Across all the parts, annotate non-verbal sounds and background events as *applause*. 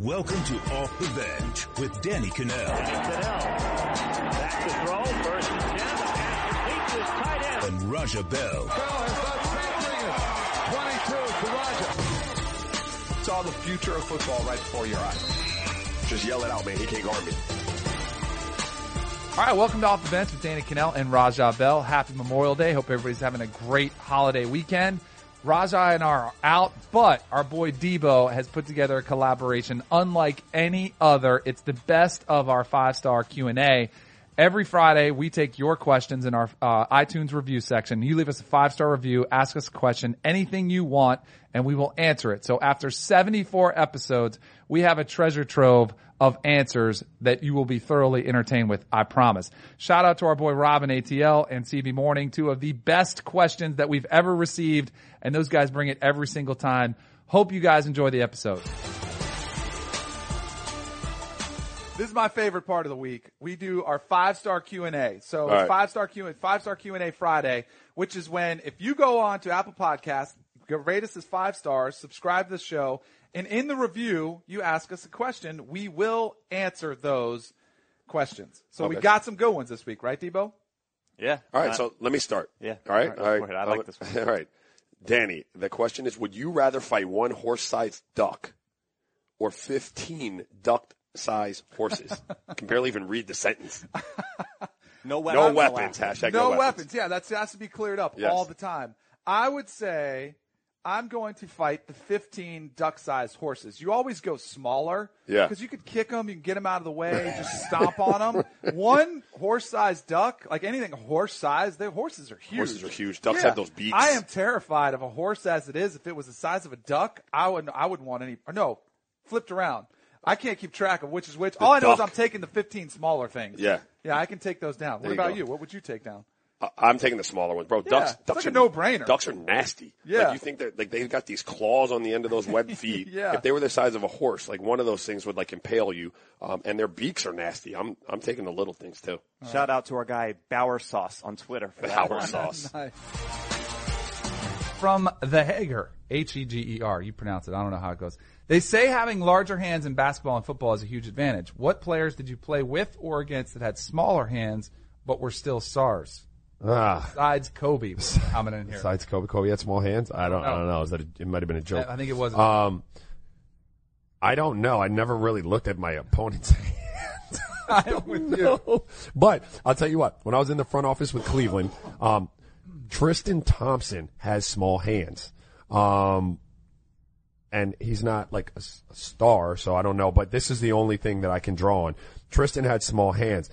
Welcome to Off the Bench with Danny Kanell. Back to throw, first and ten, the pass complete to tight end. And Raja Bell. Bell has done 22 to Raja. Saw the future of football right before your eyes. Just yell it out, man. He can't guard me. All right, welcome to Off the Bench with Danny Kanell and Raja Bell. Happy Memorial Day. Hope everybody's having a great holiday weekend. Raja and I are out, but our boy Debo has put together a collaboration unlike any other. It's the best of our five-star Q&A. Every Friday, we take your questions in our uh, iTunes review section. You leave us a five-star review, ask us a question, anything you want, and we will answer it. So after 74 episodes, we have a treasure trove of answers that you will be thoroughly entertained with, I promise. Shout out to our boy Robin ATL and CB Morning, two of the best questions that we've ever received, and those guys bring it every single time. Hope you guys enjoy the episode. This is my favorite part of the week. We do our five star Q and A. So right. five star Q and five star Q and A Friday, which is when if you go on to Apple Podcasts, go rate us as five stars, subscribe to the show, and in the review you ask us a question. We will answer those questions. So we got some good ones this week, right, Debo? Yeah. All right, Uh, so let me start. Yeah. All right. All right, All go right. for it. I like this one. *laughs* All right. Danny, the question is would you rather fight one horse sized duck or 15 duck sized horses? *laughs* Can barely even read the sentence. no weapons. No weapons. weapons. Hashtag no no, weapons. Yeah, that has to be cleared up Yes. all the time. I would say I'm going to fight the 15 duck-sized horses. You always go smaller, Yeah. because you could kick them, you can get them out of the way, just stomp on them. *laughs* One horse-sized duck, like anything horse-sized, the horses are huge. Horses are huge. Ducks Yeah. have those beaks. I am terrified of a horse as it is. If it was the size of a duck, I would I wouldn't want any. Or no, flipped around. I can't keep track of which is which. All I know is. I'm taking the 15 smaller things. Yeah. Yeah, I can take those down. What about go. you? What would you take down? I- I'm taking the smaller ones, bro. Ducks, it's ducks like are no-brainer. Ducks are nasty. Yeah. like you think that like they've got these claws on the end of those webbed *laughs* feet. Yeah. if they were the size of a horse, like one of those things would like impale you. Um, and their beaks are nasty. I'm I'm taking the little things too. Shout out to our guy Bauer Sauce on Twitter for that Power one. sauce. *laughs* From the Hager, H E G E R. You pronounce it. I don't know how it goes. They say having larger hands in basketball and football is a huge advantage. What players did you play with or against that had smaller hands but were still stars? Ah, Besides Kobe, *laughs* coming in here. besides Kobe, Kobe had small hands. I don't, I know. don't know. Is that a, it might have been a joke? I think it was. Um, I don't know. I never really looked at my opponent's *laughs* hands. *laughs* I'm with you. But I'll tell you what. When I was in the front office with Cleveland, um, Tristan Thompson has small hands. Um, and he's not like a star, so I don't know. But this is the only thing that I can draw on. Tristan had small hands,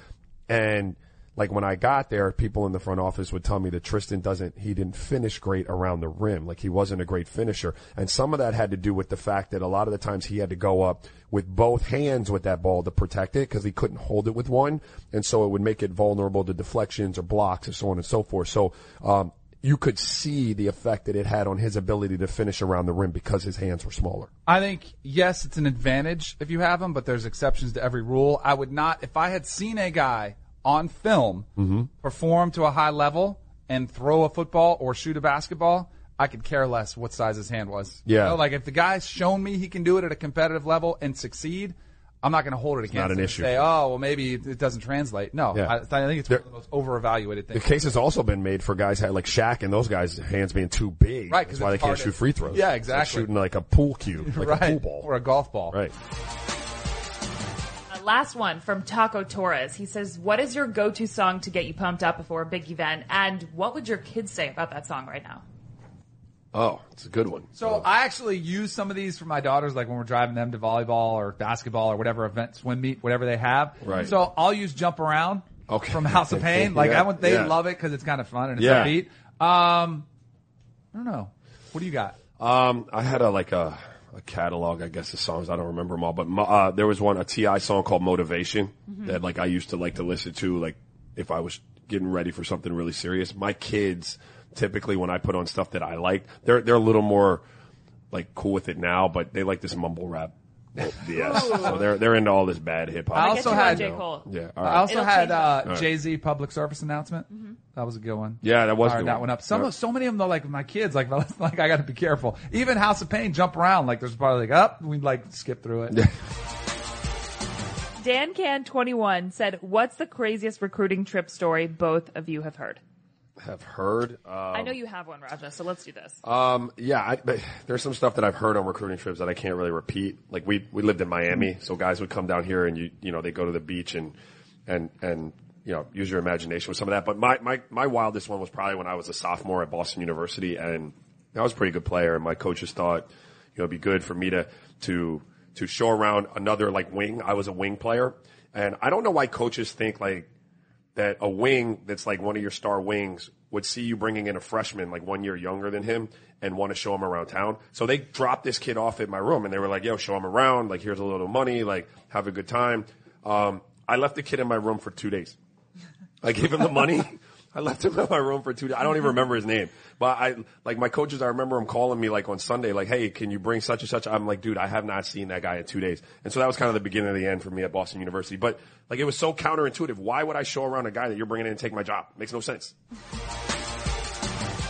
and like when I got there, people in the front office would tell me that Tristan doesn't, he didn't finish great around the rim. Like he wasn't a great finisher. And some of that had to do with the fact that a lot of the times he had to go up with both hands with that ball to protect it because he couldn't hold it with one. And so it would make it vulnerable to deflections or blocks and so on and so forth. So, um, you could see the effect that it had on his ability to finish around the rim because his hands were smaller. I think yes, it's an advantage if you have them, but there's exceptions to every rule. I would not if I had seen a guy on film Mm-hmm. perform to a high level and throw a football or shoot a basketball. I could care less what size his hand was. You Yeah. know, like if the guy's shown me he can do it at a competitive level and succeed, I'm not going to hold it against not an him and issue. Say, oh, well, maybe it doesn't translate. No, Yeah. I, I think it's one of the most over-evaluated The case has also been made for guys like Shaq and those guys' hands being too big. Right, 'cause That's why they can't to- shoot free throws. Yeah, It's like exactly. shooting like a pool cue, *laughs* like right, a pool ball. or a golf ball. Right. Last one from Taco Torres. He says, "What is your go-to song to get you pumped up before a big event? And what would your kids say about that song right now?" Oh, it's a good one. So I actually use some of these for my daughters, like when we're driving them to volleyball or basketball or whatever event, swim meet, whatever they have. Right. So I'll use "Jump Around" Okay. from House of *laughs* Pain. Like Yeah, I want, they yeah. love it because it's kind of fun and it's Yeah. upbeat. Um, I don't know. What do you got? Um, I had a like a, a catalog, I guess, of songs. I don't remember them all, but uh, there was one a T.I. song called "Motivation" that like I used to like to listen to, like if I was getting ready for something really serious. My kids typically when I put on stuff that I like, they're they're a little more like cool with it now, but they like this mumble rap. *laughs* Yes, so they're they're into all this bad hip hop. I I also you had- on J Cole. Yeah, all I right. also It'll had change uh, right. Jay Z public service announcement. That was a good one. Yeah, that was a Fired good that one. one up. Some Yeah. so many of them though, like my kids, like *laughs* like I got to be careful. Even House of Pain, jump around. Like there's probably like up, we like skip through it. Dan Can 21 said, "What's the craziest recruiting trip story both of you have heard?" Have heard. Uh, I know you have one, Raja. So let's do this. Um, yeah, I, but there's some stuff that I've heard on recruiting trips that I can't really repeat. Like we we lived in Miami, so guys would come down here and you you know they go to the beach and and and you know use your imagination with some of that. But my my my wildest one was probably when I was a sophomore at Boston University, and I was a pretty good player. And my coaches thought you know it'd be good for me to to to show around another like wing. I was a wing player, and I don't know why coaches think like that a wing that's like one of your star wings would see you bringing in a freshman like one year younger than him and want to show him around town. So they dropped this kid off at my room and they were like, yo, show him around. Like, here's a little money. Like, have a good time. Um, I left the kid in my room for two days. I gave him the money. I left him *laughs* in my room for two days. I don't even remember his name, but I, like my coaches, I remember him calling me like on Sunday, like, Hey, can you bring such and such? I'm like, dude, I have not seen that guy in two days. And so that was kind of the beginning of the end for me at Boston University. But like, it was so counterintuitive. Why would I show around a guy that you're bringing in and take my job? Makes no sense.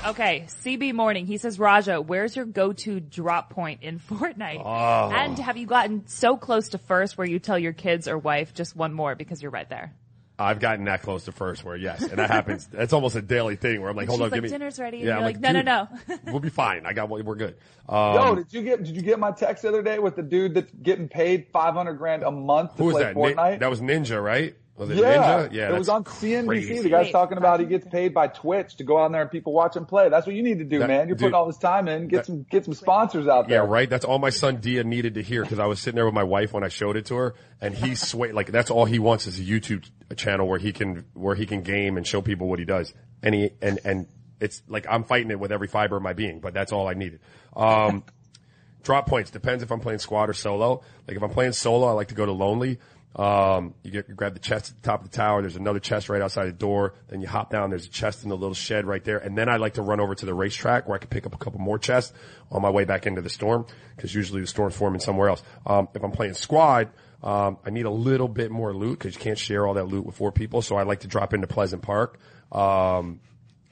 Okay, CB Morning. He says, Raja, where's your go-to drop point in *laughs* Fortnite? Oh. And have you gotten so close to first where you tell your kids or wife just one more because you're right there? I've gotten that close to first where yes, and that happens. *laughs* That's almost a daily thing where I'm like, hold she's on, like, give me "Dinner's ready," and Yeah, you're I'm like, "No, no, no." we'll be fine. I got one. We're good. Um, Yo, did you get did you get my text the other day with the dude that's getting paid five hundred grand a month to who was play that? Ni- Fortnite? that was Ninja, right? Was it yeah, Ninja? Yeah, it was on CNBC. crazy. The guy's talking about he gets paid by Twitch to go out there and people watch him play. That's what you need to do, That- man. You're putting all this time in. Get that- some get some sponsors out there. Yeah, right. That's all my son Dia needed to hear because I was sitting there with my wife when I showed it to her, and he sway like that's all he wants is a YouTube channel where he can where he can game and show people what he does. And he and and it's like I'm fighting it with every fiber of my being, but that's all I needed. Um, *laughs* drop points depends if I'm playing squad or solo. Like if I'm playing solo, I like to go to lonely. Um, you get you grab the chest at the top of the tower. There's another chest right outside the door. Then you hop down. There's a chest in the little shed right there. And then I like to run over to the racetrack where I can pick up a couple more chests on my way back into the storm because usually the storm's forming somewhere else. Um, if I'm playing squad, um, I need a little bit more loot because you can't share all that loot with four people. So I like to drop into Pleasant Park. Um,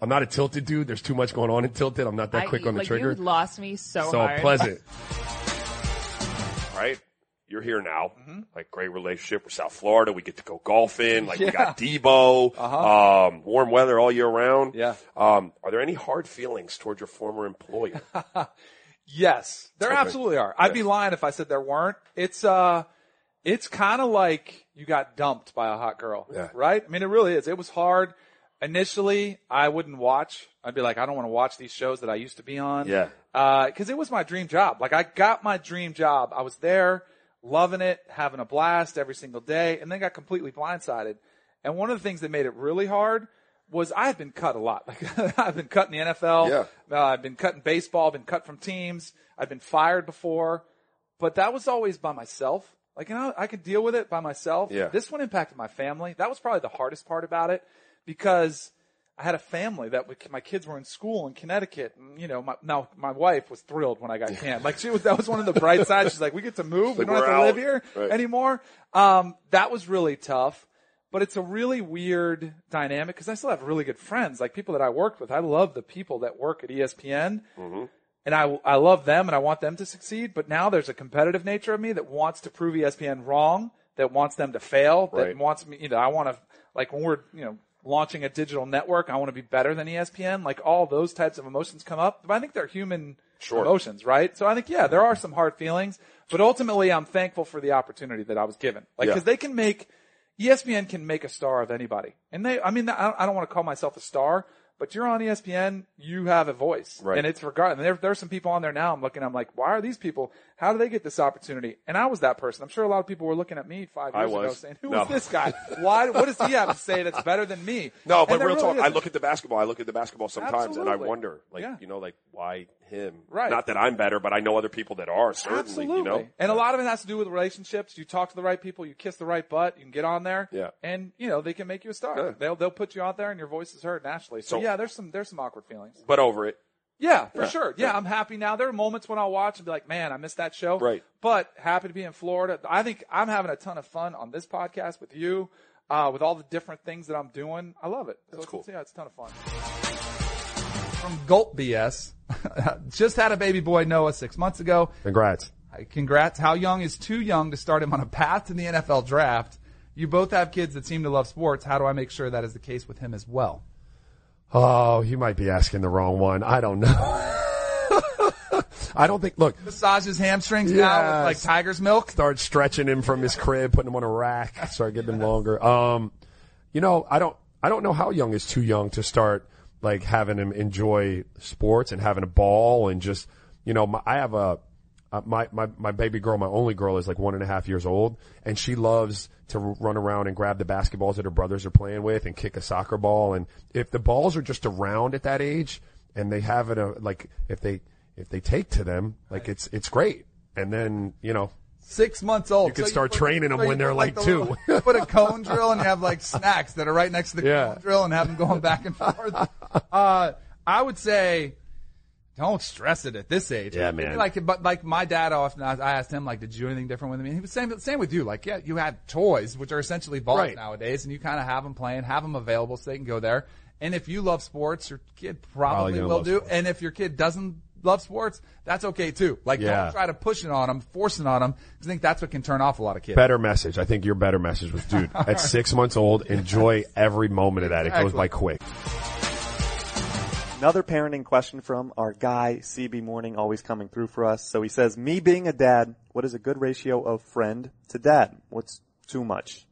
I'm not a tilted dude. There's too much going on in tilted. I'm not that I- quick on the like, trigger. You lost me so, so hard. pleasant. *laughs* You're here now. Like great relationship with South Florida. We get to go golfing. Like we got Debo. Uh Um, warm weather all year round. Yeah. Um, are there any hard feelings towards your former employer? *laughs* Yes, there Okay. absolutely are. I'd be lying if I said there weren't. It's uh, it's kind of like you got dumped by a hot girl, Yeah. right? I mean, it really is. It was hard. Initially, I wouldn't watch. I'd be like, I don't want to watch these shows that I used to be on. Yeah. Uh, cause it was my dream job. Like I got my dream job. I was there, loving it, having a blast every single day, and then got completely blindsided. And one of the things that made it really hard was I've been cut a lot. *laughs* Like I've been cut in the NFL. Yeah. Uh, I've been cut in baseball. I've been cut from teams. I've been fired before, but that was always by myself. Like, you know, I could deal with it by myself. Yeah. This one impacted my family. That was probably the hardest part about it because I had a family that we, my kids were in school in Connecticut. And, you know, my, now my wife was thrilled when I got canned. Like she was, that was one of the bright *laughs* sides. She's like, we get to move. We don't have to out. live here Right. anymore. Um, that was really tough but it's a really weird dynamic because I still have really good friends, like people that I worked with. I love the people that work at ESPN, Mm-hmm. and I I love them and I want them to succeed. But now there's a competitive nature of me that wants to prove ESPN wrong, that wants them to fail, Right. that wants me. You know, I want to like when we're you know launching a digital network, I want to be better than ESPN. Like all those types of emotions come up, but I think they're human Sure. emotions, right? So I think yeah, there are some hard feelings, but ultimately I'm thankful for the opportunity that I was given, like Yeah. because they can make. ESPN can make a star of anybody. And they, I mean, I don't, want to call myself a star, but you're on ESPN, you have a voice. Right. And it's regard, and there, there are some people on there now I'm looking, I'm like, why are these people, how do they get this opportunity? And I was that person. I'm sure a lot of people were looking at me five I years ago saying, who No. is this guy? Why, what does he have to say that's better than me? No, but real really talk. I isn't. look at the basketball. I look at the basketball sometimes, and I wonder, like, Yeah. you know, like why him? Right. Not that I'm better, but I know other people that are certainly. Absolutely. You know, And a lot of it has to do with relationships. You talk to the right people, you kiss the right butt, you can get on there. Yeah. And, you know, they can make you a star. Yeah. They'll, they'll put you out there and your voice is heard nationally. So, So- yeah, there's some, there's some awkward feelings. but over it. Yeah, for Yeah. sure. Yeah, Yeah. I'm happy now. There are moments when I'll watch and be like, man, I missed that show. Right. But happy to be in Florida. I think I'm having a ton of fun on this podcast with you. uh, with all the different things that I'm doing. I love it. So That's it's, cool. Yeah, it's a ton of fun. From Gulp BS, *laughs* just had a baby boy Noah six months ago. Congrats. Congrats. How young is too young to start him on a path to the NFL draft? You both have kids that seem to love sports. How do I make sure that is the case with him as well? Oh, you might be asking the wrong one. I don't know. *laughs* I don't think. Look, Massage his hamstrings now with like tiger's milk. start stretching him from his crib, putting him on a rack, start getting him longer. Um, you know, I don't, I don't know how young is too young to start like having him enjoy sports and having a ball and just, you know, my, I have a, uh, my, my, my baby girl, my only girl is like one and a half years old and she loves to run around and grab the basketballs that her brothers are playing with and kick a soccer ball. And if the balls are just around at that age and they have it, uh, like if they, if they take to them, like it's, it's great. And then, you know, Six months old. You can So start put- training them so when they're put, like the two. little- put a cone drill and you have like snacks that are right next to the Yeah. cone drill and have them going back and forth. Uh, I would say, don't stress it at this age. Yeah, man. Like, but like my dad often, I asked him like, did you do anything different with me? And he was same, same with you. Like, yeah, you had toys, which are essentially balls Right. nowadays, and you kind of have them playing, have them available so they can go there. And if you love sports, your kid probably, Probably will do. sports. And if your kid doesn't love sports, that's okay too. Like, Yeah. don't try to push it on them, force it on them, I think that's what can turn off a lot of kids. better message. I think your better message was, dude, *laughs* at six months old, enjoy every moment of that. It goes by quick. Another parenting question from our guy, CB Morning, always coming through for us. So he says, me being a dad, what is a good ratio of friend to dad? What's too much?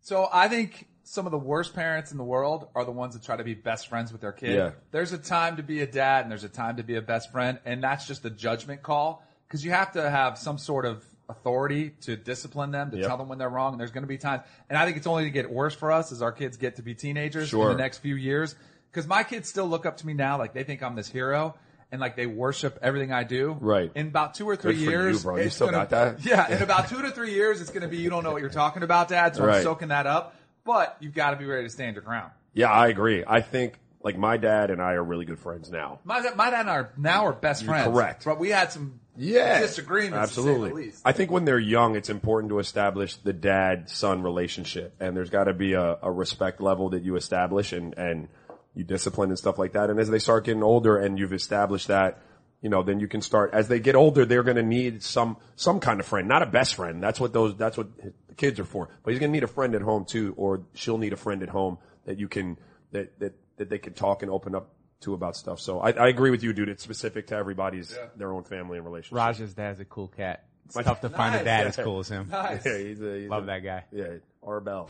So I think some of the worst parents in the world are the ones that try to be best friends with their kid. Yeah. There's a time to be a dad and there's a time to be a best friend, and that's just a judgment call because you have to have some sort of authority to discipline them, to Yep. tell them when they're wrong. And there's going to be times, and I think it's only to get worse for us as our kids get to be teenagers Sure. in the next few years. Because my kids still look up to me now, like they think I'm this hero. And like they worship everything I do. Right. In about two or three Good for you, years, bro. You still gonna- got that? *laughs* Yeah. In about two to three years, it's going to be you don't know what you're talking about, Dad. So I'm soaking that up. But you've got to be ready to stand your ground. Yeah, I agree. I think like my dad and I are really good friends now. My, my dad and I are now are best You're friends. correct. But we had some Yeah, disagreements. Absolutely. To say the least. I think when they're young, it's important to establish the dad-son relationship, and there's got to be a, a respect level that you establish and and you discipline and stuff like that. And as they start getting older, and you've established that, you know, then you can start. As they get older, they're going to need some some kind of friend, not a best friend. That's what those. That's what the kids are for. But he's going to need a friend at home too, or she'll need a friend at home that you can that that that they can talk and open up to about stuff. So I, I agree with you, dude. It's specific to everybody's their own family and relationship. Raja's dad's a cool cat. It's My- tough to find a Nice. dad as cool as him. Nice. Yeah, he's a, he's Love a- that guy. Yeah, Arbel.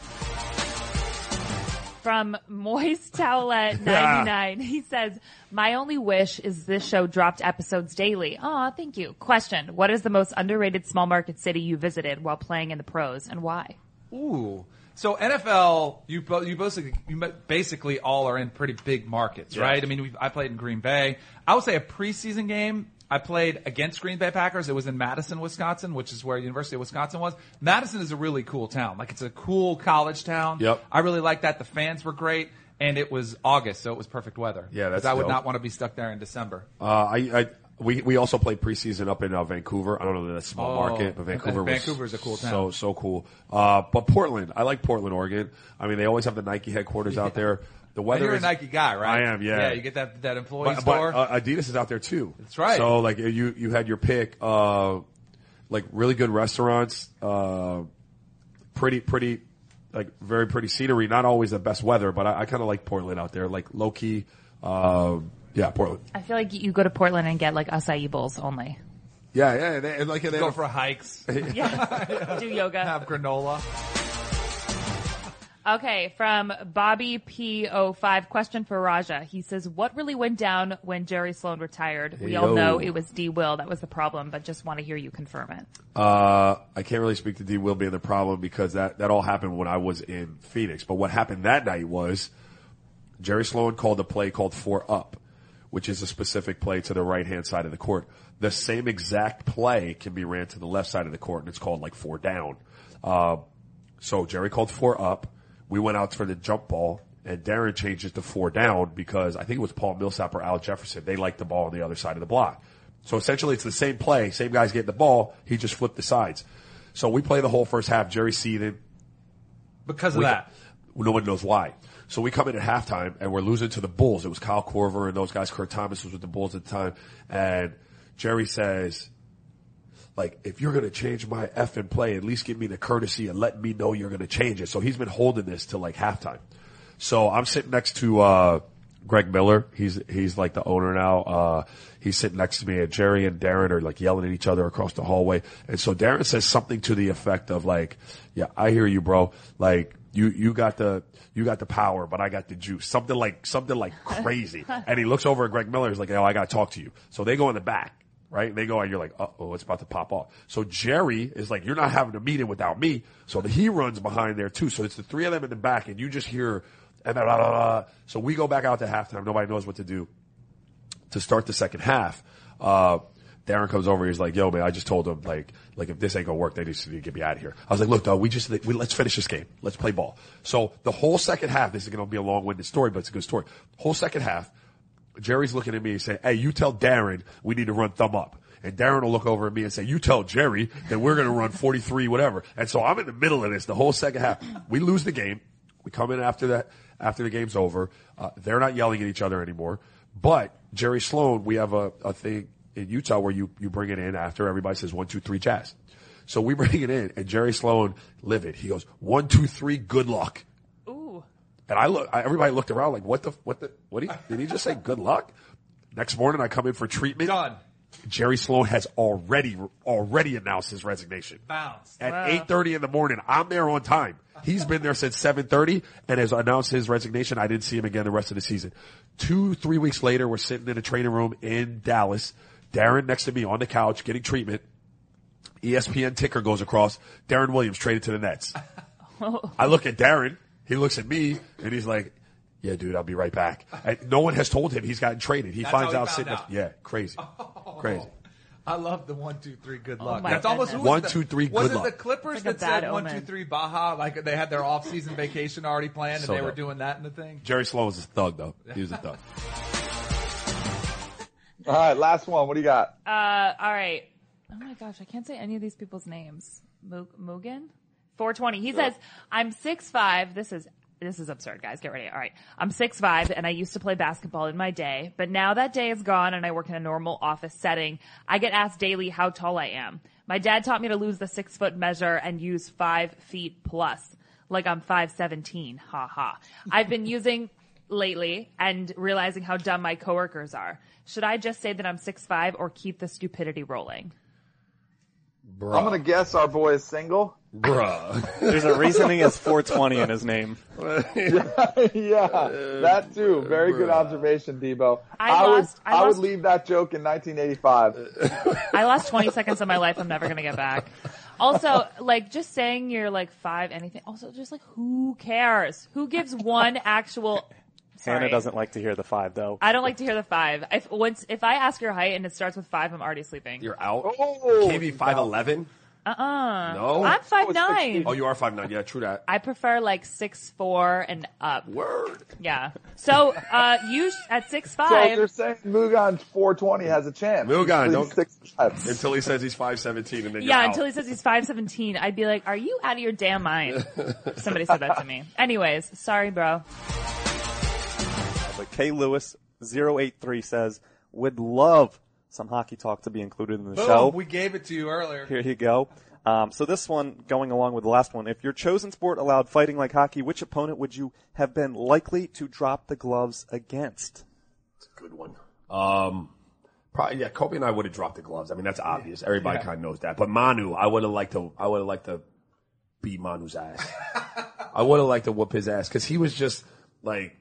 From Moist *laughs* Towelette *laughs* 99, he says, My only wish is this show dropped episodes daily. Aw, thank you. Question. What is the most underrated small market city you visited while playing in the pros and why? Ooh. So NFL, you bo- you basically you basically all are in pretty big markets, Yes. right? I mean, we I played in Green Bay. I would say a preseason game. I played against Green Bay Packers. It was in Madison, Wisconsin, which is where University of Wisconsin was. Madison is a really cool town. Like it's a cool college town. Yep. I really like that. The fans were great, and it was August, so it was perfect weather. Yeah, that's I would dope. not want to be stuck there in December. Uh, I, I, we, we also played preseason up in uh, Vancouver. I don't know that that's a small Oh, market, but Vancouver was Vancouver's a cool town. So, so cool. Uh, but Portland, I like Portland, Oregon. I mean, they always have the Nike headquarters out *laughs* there. The And weather you're a Nike guy, right? I am, yeah. Yeah, you get that that employee but, store. but uh, Adidas is out there too. That's right. So like you, you had your pick, uh, like really good restaurants, uh, pretty, pretty, like very pretty scenery. Not always the best weather, but I, I kind of like Portland out there, like low key. Uh, yeah, Portland. I feel like you go to Portland and get like acai bowls only. Yeah, yeah. They, like they Go for hikes. Yeah. *laughs* Do yoga. have granola. Okay, from Bobby P05, question for Raja. He says, what really went down when Jerry Sloan retired? We all Yo. know it was D. Will that was the problem, but just want to hear you confirm it. Uh, I can't really speak to D. Will being the problem because that, that all happened when I was in Phoenix. But what happened that night was Jerry Sloan called a play called four up, which is a specific play to the right hand side of the court. The same exact play can be ran to the left side of the court and it's called like four down. Uh, so Jerry called four up. We went out for the jump ball and Deron changed it to four down because I think it was Paul Millsap or Al Jefferson. They liked the ball on the other side of the block. So essentially it's the same play, same guys getting the ball. He just flipped the sides. So we play the whole first half. Jerry seething. Because of We- that. No one knows why. So we come in at halftime and we're losing to the Bulls. It was Kyle Korver and those guys. Kurt Thomas was with the Bulls at the time. And Jerry says, like, if you're going to change my F and play, at least give me the courtesy and let me know you're going to change it. So he's been holding this till like halftime. So I'm sitting next to, uh, Greg Miller. He's, he's like the owner now. Uh, he's sitting next to me and Jerry and Deron are like yelling at each other across the hallway. And so Deron says something to the effect of like, yeah, I hear you, bro. Like, you, you got the, you got the power, but I got the juice. Something like, something like crazy. *laughs* and he looks over at Greg Miller. He's like, oh, I got to talk to you. So they go in the back right? They go and you're like, oh, it's about to pop off. So Jerry is like, you're not having a meeting without me. So he runs behind there too. So it's the three of them in the back and you just hear, and so we go back out to halftime. Nobody knows what to do to start the second half. Uh, Deron comes over. He's like, "Yo, man, I just told him like, like if this ain't gonna work, they just need to get me out of here." I was like, "Look, we just we, let's finish this game. Let's play ball." So the whole second half, this is gonna be a long-winded story, but it's a good story. Whole second half, Jerry's looking at me and saying, "Hey, you tell Deron we need to run thumb up." And Deron will look over at me and say, you tell Jerry that we're going to run 43, whatever. And so I'm in the middle of this the whole second half. We lose the game. We come in after that, after the game's over. Uh, they're not yelling at each other anymore. But Jerry Sloan, we have a, a thing in Utah where you, you bring it in after everybody says one, two, three, jazz. So we *laughs* bring it in and Jerry Sloan, livid. He goes, one, two, three, good luck. Ooh. And I look, I, everybody looked around like, what the, what the, what did he, did he just say good luck? Next morning I come in for treatment. Done. Jerry Sloan has already, already announced his resignation. Bounce. At Wow. 8.30 in the morning, I'm there on time. He's been there since 7.30 and has announced his resignation. I didn't see him again the rest of the season. Two, three weeks later, we're sitting in a training room in Dallas. Deron next to me on the couch getting treatment. ESPN ticker goes across. Deron Williams traded to the Nets. *laughs* Oh. I look at Deron. He looks at me and he's like, yeah, dude, I'll be right back. And no one has told him he's gotten traded. He That's finds how he out found sitting out. next, yeah, crazy. *laughs* Crazy. I love the one, two, three, good luck. my That's almost who goodness. was One, the- two, three, Was good it luck. the Clippers like that said bad one, two, omen. three, Raja? Like they had their off-season vacation already planned, So and they were dumb. doing that in the thing. Jerry Sloan was a thug though. He was a thug. *laughs* All right, last one. What do you got? Uh, all right. Oh my gosh, I can't say any of these people's names. Mu- Mugen? 420. He says, I'm 6'5". This is, this is absurd, guys. Get ready. All right. I'm 6'5", and I used to play basketball in my day, but now that day is gone and I work in a normal office setting, I get asked daily how tall I am. My dad taught me to lose the six foot measure and use five feet plus. Like I'm 5'17". Ha ha. *laughs* I've been using lately and realizing how dumb my coworkers are. Should I just say that I'm 6'5 or keep the stupidity rolling? Bruh. I'm gonna guess our boy is single. Bruh. There's a reason he has 420 in his name. *laughs* yeah, that too. Very good observation, Debo. I would, lost- I I, lost- would leave that joke in 1985. I lost 20 seconds of my life I'm never going to get back. Also, like just saying you're like five, anything. Also, just like who cares? Who gives one actual? *laughs* Sorry. Hannah doesn't like to hear the five though. I don't like to hear the five. If once if I ask your height and it starts with five, I'm already sleeping. You're out. Oh, KB five eleven. Uh uh No. I'm five Oh, it's nine. Oh, you are five nine. Yeah, true that. I prefer like six four and up. Word. Yeah. So uh, you sh- at six So five. you're saying Mugan 420 has a chance? Mugan, don't- six five. Until he says he's five seventeen, and then you're Yeah, out. until he says he's 5'17", I'd be like, are you out of your damn mind? *laughs* Somebody said that to me. Anyways, sorry, bro. But K Lewis 083 says, would love some hockey talk to be included in the Boom, show. we gave it to you earlier. Here you go. Um, so this one, going along with the last one, if your chosen sport allowed fighting like hockey, which opponent would you have been likely to drop the gloves against? It's a good one. Um, probably yeah. Kobe and I would have dropped the gloves. I mean, that's obvious. Everybody kind of knows that. But Manu, I would have liked to. I would have liked to beat Manu's ass. *laughs* I would have liked to whoop his ass because he was just like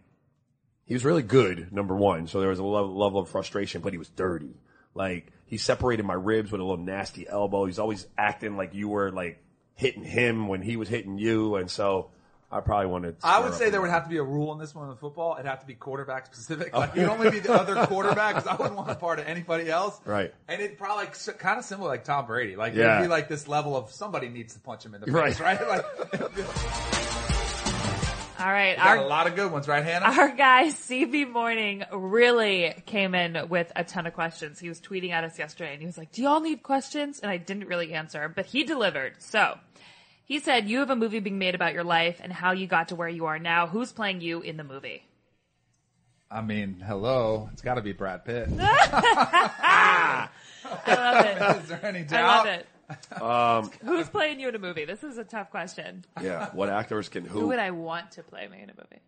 he was really good. Number one, so there was a level, level of frustration, but he was dirty. Like he separated my ribs with a little nasty elbow. He's always acting like you were like hitting him when he was hitting you, and so I probably wanted. to I would say there would have to be a rule in this one in football. It'd have to be quarterback specific. Oh. Like you'd only be the other *laughs* quarterback because I wouldn't want a part of anybody else. Right. And it'd probably like, kind of similar like Tom Brady. Like Yeah. it'd be like this level of somebody needs to punch him in the face, right? *laughs* Like it'd be- *laughs* All right, got a lot of good ones, right, Hannah? our guy CB Morning really came in with a ton of questions. He was tweeting at us yesterday and he was like, do y'all need questions? And I didn't really answer, but he delivered. So He said, you have a movie being made about your life and how you got to where you are now. Who's playing you in the movie? I mean, hello. It's got to be Brad Pitt. *laughs* I love it. *laughs* Is there any I doubt? love it. Um, *laughs* Who's playing you in a movie? This is a tough question. yeah. What actors can Who who? would I want to play me in a movie?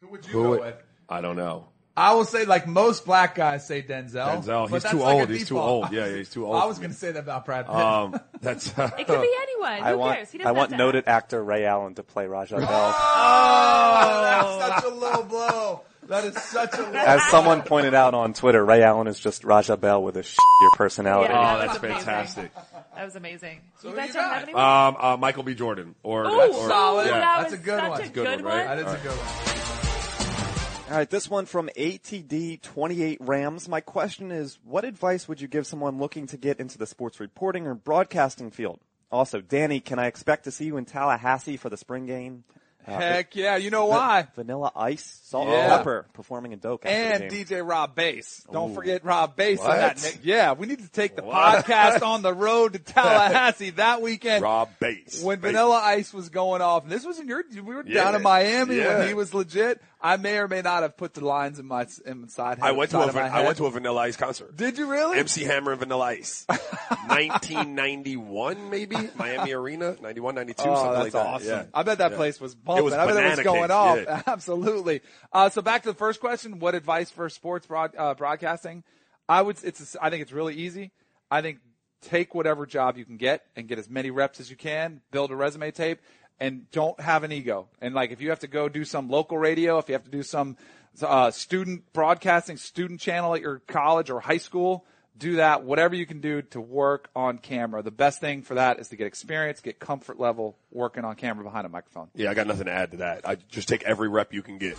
Who would you Who go would- with? I don't know. I will say, like most black guys say Denzel. Denzel. but He's that's too like a old. He's too default. old. Yeah, yeah, he's too *laughs* old. I was for going to say that about Brad Pitt. Um, *laughs* that's. It could be anyone. Who I want, cares? He doesn't I have want to noted act. actor Ray Allen to play Raja Bell. oh, that's such a low blow. That is such a As someone pointed out on Twitter, Ray Allen is just Raja Bell with a shittier personality. Yeah. Oh, that's fantastic. That was amazing. So you who guys you don't got? have any? Um, uh, Michael B. Jordan or, Ooh, or solid. Yeah. that That's was a good such one. a a good good one, right? one. That is a good one. All right, this one from ATD28 Rams. My question is, what advice would you give someone looking to get into the sports reporting or broadcasting field? Also, Danny, can I expect to see you in Tallahassee for the spring game? Uh, Heck yeah, you know why? Vanilla Ice, Salt Yeah. and Pepper performing in Doak And. DJ Rob Bass. Don't Ooh. forget Rob Bass on What? that. Nick. Yeah, we need to take the What? podcast on the road to *laughs* Tallahassee that weekend. Rob Bass. When Bass. Vanilla Ice was going off, and this was in your, we were Yeah. down in Miami Yeah. when he was legit. I may or may not have put the lines in my inside. I went to a I went to a Vanilla Ice concert. Did you really? MC Hammer and Vanilla Ice. *laughs* 1991 maybe? *laughs* Miami Arena? 91, 92, Oh, something that's like that. awesome. Yeah. I bet that Yeah. place was bumping. was I bet it was going cake, off. yeah. *laughs* Absolutely. Uh, so back to the first question: What advice for sports broad, uh, broadcasting? I would. It's. I think it's really easy. I think take whatever job you can get and get as many reps as you can. Build a resume tape and don't have an ego. And like if you have to go do some local radio, if you have to do some uh, student broadcasting, student channel at your college or high school, do that. Whatever you can do to work on camera. The best thing for that is to get experience, get comfort level working on camera behind a microphone. Yeah, I got nothing to add to that. I just take every rep you can get.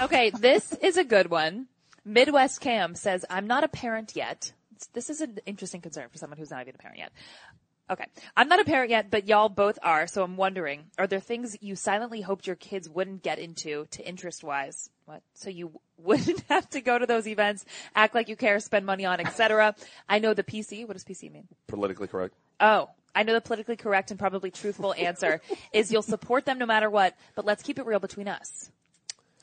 Okay, this is a good one. Midwest Cam says, I'm not a parent yet. This is an interesting concern for someone who's not even a parent yet. Okay. I'm not a parent yet, but y'all both are, so I'm wondering, are there things you silently hoped your kids wouldn't get into to interest wise? What? So you *laughs* wouldn't have to go to those events, act like you care, spend money on, etc. I know the PC. What does PC mean? Politically correct. Oh, I know the politically correct and probably truthful answer is you'll support them no matter what, but let's keep it real between us.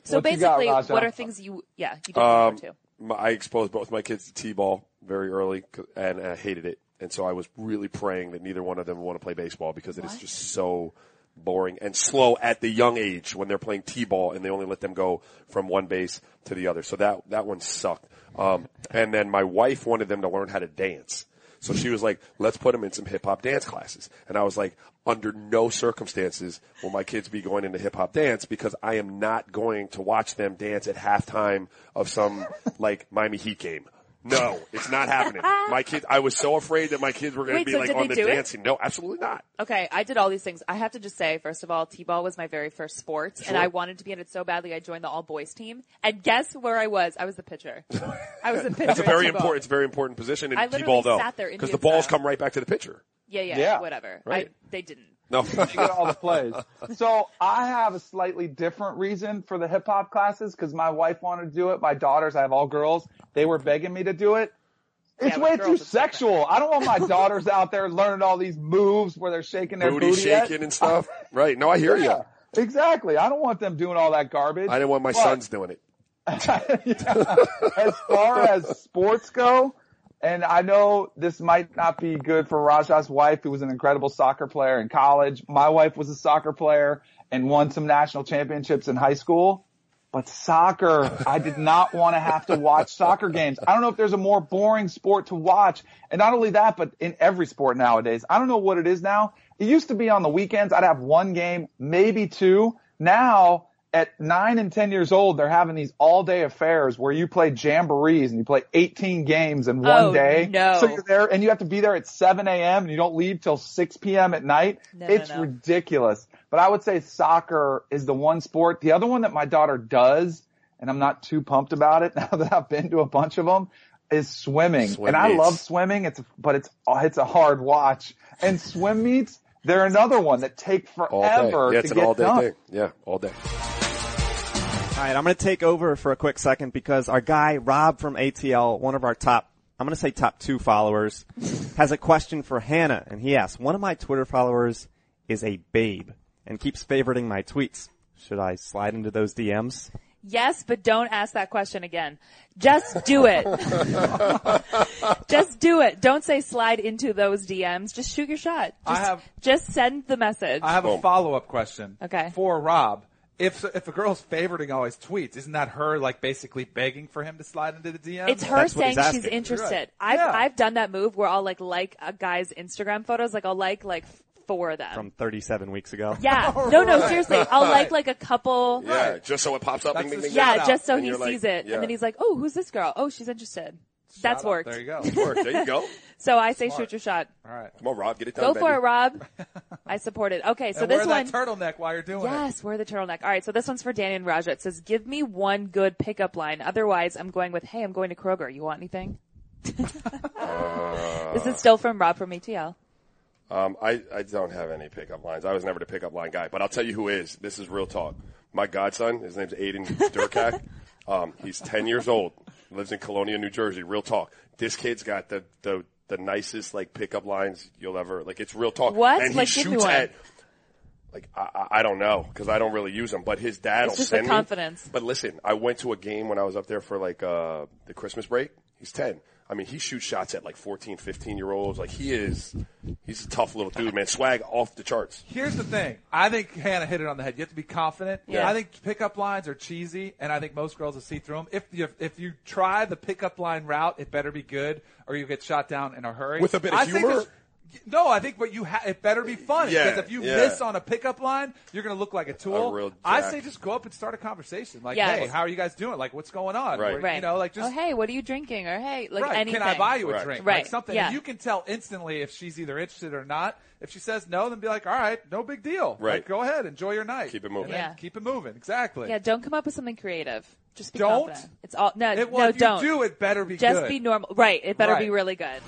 So What you got, basically, what are things you, yeah, you didn't um, too. my, I exposed both my kids to t-ball very early and I hated it. And so I was really praying that neither one of them would want to play baseball because it is just so boring and slow at the young age when they're playing t-ball and they only let them go from one base to the other. So that that one sucked. Um, and then my wife wanted them to learn how to dance. So she was like, let's put them in some hip hop dance classes. And I was like, under no circumstances will my kids be going into hip hop dance because I am not going to watch them dance at halftime of some like Miami Heat game. No, it's not happening. My kids, I was so afraid that my kids were going to be so like on the do it? dancing. No, absolutely not. Okay, I did all these things. I have to just say, first of all, T-ball was my very first sport, and I wanted to be in it so badly. I joined the all boys team, and guess where I was? I was the pitcher. I was the pitcher. *laughs* That's a in very T-ball. important. It's a very important position in I literally t-ball though, because the balls style. come right back to the pitcher. Yeah, yeah, Yeah. whatever. Right. I, they didn't. No, you get all the plays. *laughs* So I have a slightly different reason for the hip hop classes because my wife wanted to do it. My daughters, I have all girls. They were begging me to do it. It's Yeah, way too sexual. I don't want my daughters out there learning all these moves where they're shaking their booty booty, at. shaking and stuff. right? No, I hear Yeah, you. exactly. I don't want them doing all that garbage. I didn't want my But- sons doing it. *laughs* as far as sports go, and I know this might not be good for Raja's wife, who was an incredible soccer player in college. My wife was a soccer player and won some national championships in high school. But soccer, I did not want to have to watch soccer games. I don't know if there's a more boring sport to watch. And not only that, but in every sport nowadays, I don't know what it is now. It used to be on the weekends, I'd have one game, maybe two. Now, at nine and 10 years old, they're having these all day affairs where you play jamborees and you play 18 games in one Oh, day. no. So you're there and you have to be there at 7 a.m. and you don't leave till 6 p.m. at night. No, no, it's no. ridiculous. But I would say soccer is the one sport. The other one that my daughter does, and I'm not too pumped about it *laughs* now that I've been to a bunch of them, is swimming. Swim and I love swimming. It's, but it's, it's a hard watch. And swim meets, they're another one that take All day. forever Yeah, to an get all day done. thing. Yeah, all day. All right, I'm going to take over for a quick second because our guy Rob from ATL, one of our top I'm going to say top two followers, *laughs* has a question for Hannah, and he asks, one of my Twitter followers is a babe and keeps favoriting my tweets. Should I slide into those DMs? Yes, but don't ask that question again. Just do it. *laughs* just do it. Don't say slide into those DMs. Just shoot your shot. Just, I have- just send the message. I have a follow up question. Okay. For Rob. If if a girl's favoriting all his tweets, isn't that her like basically begging for him to slide into the DM? It's her That's saying she's interested. Right. I've Yeah. I've done that move where I'll like like a guy's Instagram photos. Like I'll like like four of them. From 37 weeks ago. yeah. *laughs* No, no, Right. seriously. I'll Right. like like a couple. Yeah, just so it pops up. That's Ding, ding, ding. Yeah, out. just so And he you're like, sees it, yeah. and then he's like, "Oh, who's this girl? Oh, she's interested." That's Shout out. worked. There you go. Work. There you go. *laughs* So I say, Smart. shoot your shot. All right. Come on, Rob, get it done. Go baby. for it, Rob. *laughs* I support it. Okay, so and this wear one. that turtleneck while you're doing it. Yes, wear the turtleneck. All right, so this one's for Danny and Raja. It says, "Give me one good pickup line. Otherwise, I'm going with, hey, I'm going to Kroger. You want anything?" *laughs* this is still from Rob from ATL. Um, I, I don't have any pickup lines. I was never the pickup line guy, but I'll tell you who is. This is real talk. My godson, his name's Aiden Durkak. *laughs* um, he's 10 years old, lives in Colonia, New Jersey. Real talk. This kid's got the, the, the nicest, like, pickup lines you'll ever, like, it's real talk. What? And he Like, give me shoots one. at, like, I, I- don't know, cause I don't really use them, but his dad will send confidence. me. But listen, I went to a game when I was up there for, like, uh, the Christmas break. He's 10. I mean, he shoots shots at like 14, 15 year olds. Like he is, he's a tough little dude, man. Swag off the charts. Here's the thing. I think Hannah hit it on the head. You have to be confident. Yeah. I think pickup lines are cheesy, and I think most girls will see through them. If you if you try the pickup line route, it better be good, or you get shot down in a hurry. With a bit of I think humor? It's- No, I think, but you ha- it better be fun Yeah, because if you yeah. miss on a pickup line, you're going to look like a tool. A real I say just go up and start a conversation. Like, Yes. hey, how are you guys doing? Like, what's going on? Right. Or, Right. You know, like just oh, hey, what are you drinking? Or hey, like right. anything. Can I buy you a Right. drink? Right. Like something. Yeah. You can tell instantly if she's either interested or not. If she says no, then be like, all right, no big deal. Right. Like, go ahead, enjoy your night. Keep it moving. Yeah. Keep it moving. Exactly. Yeah, don't come up with something creative. Just be Don't? confident. It's all no, It, well, no, if you don't. do, it better be Just good. be normal. Right. It better be really good.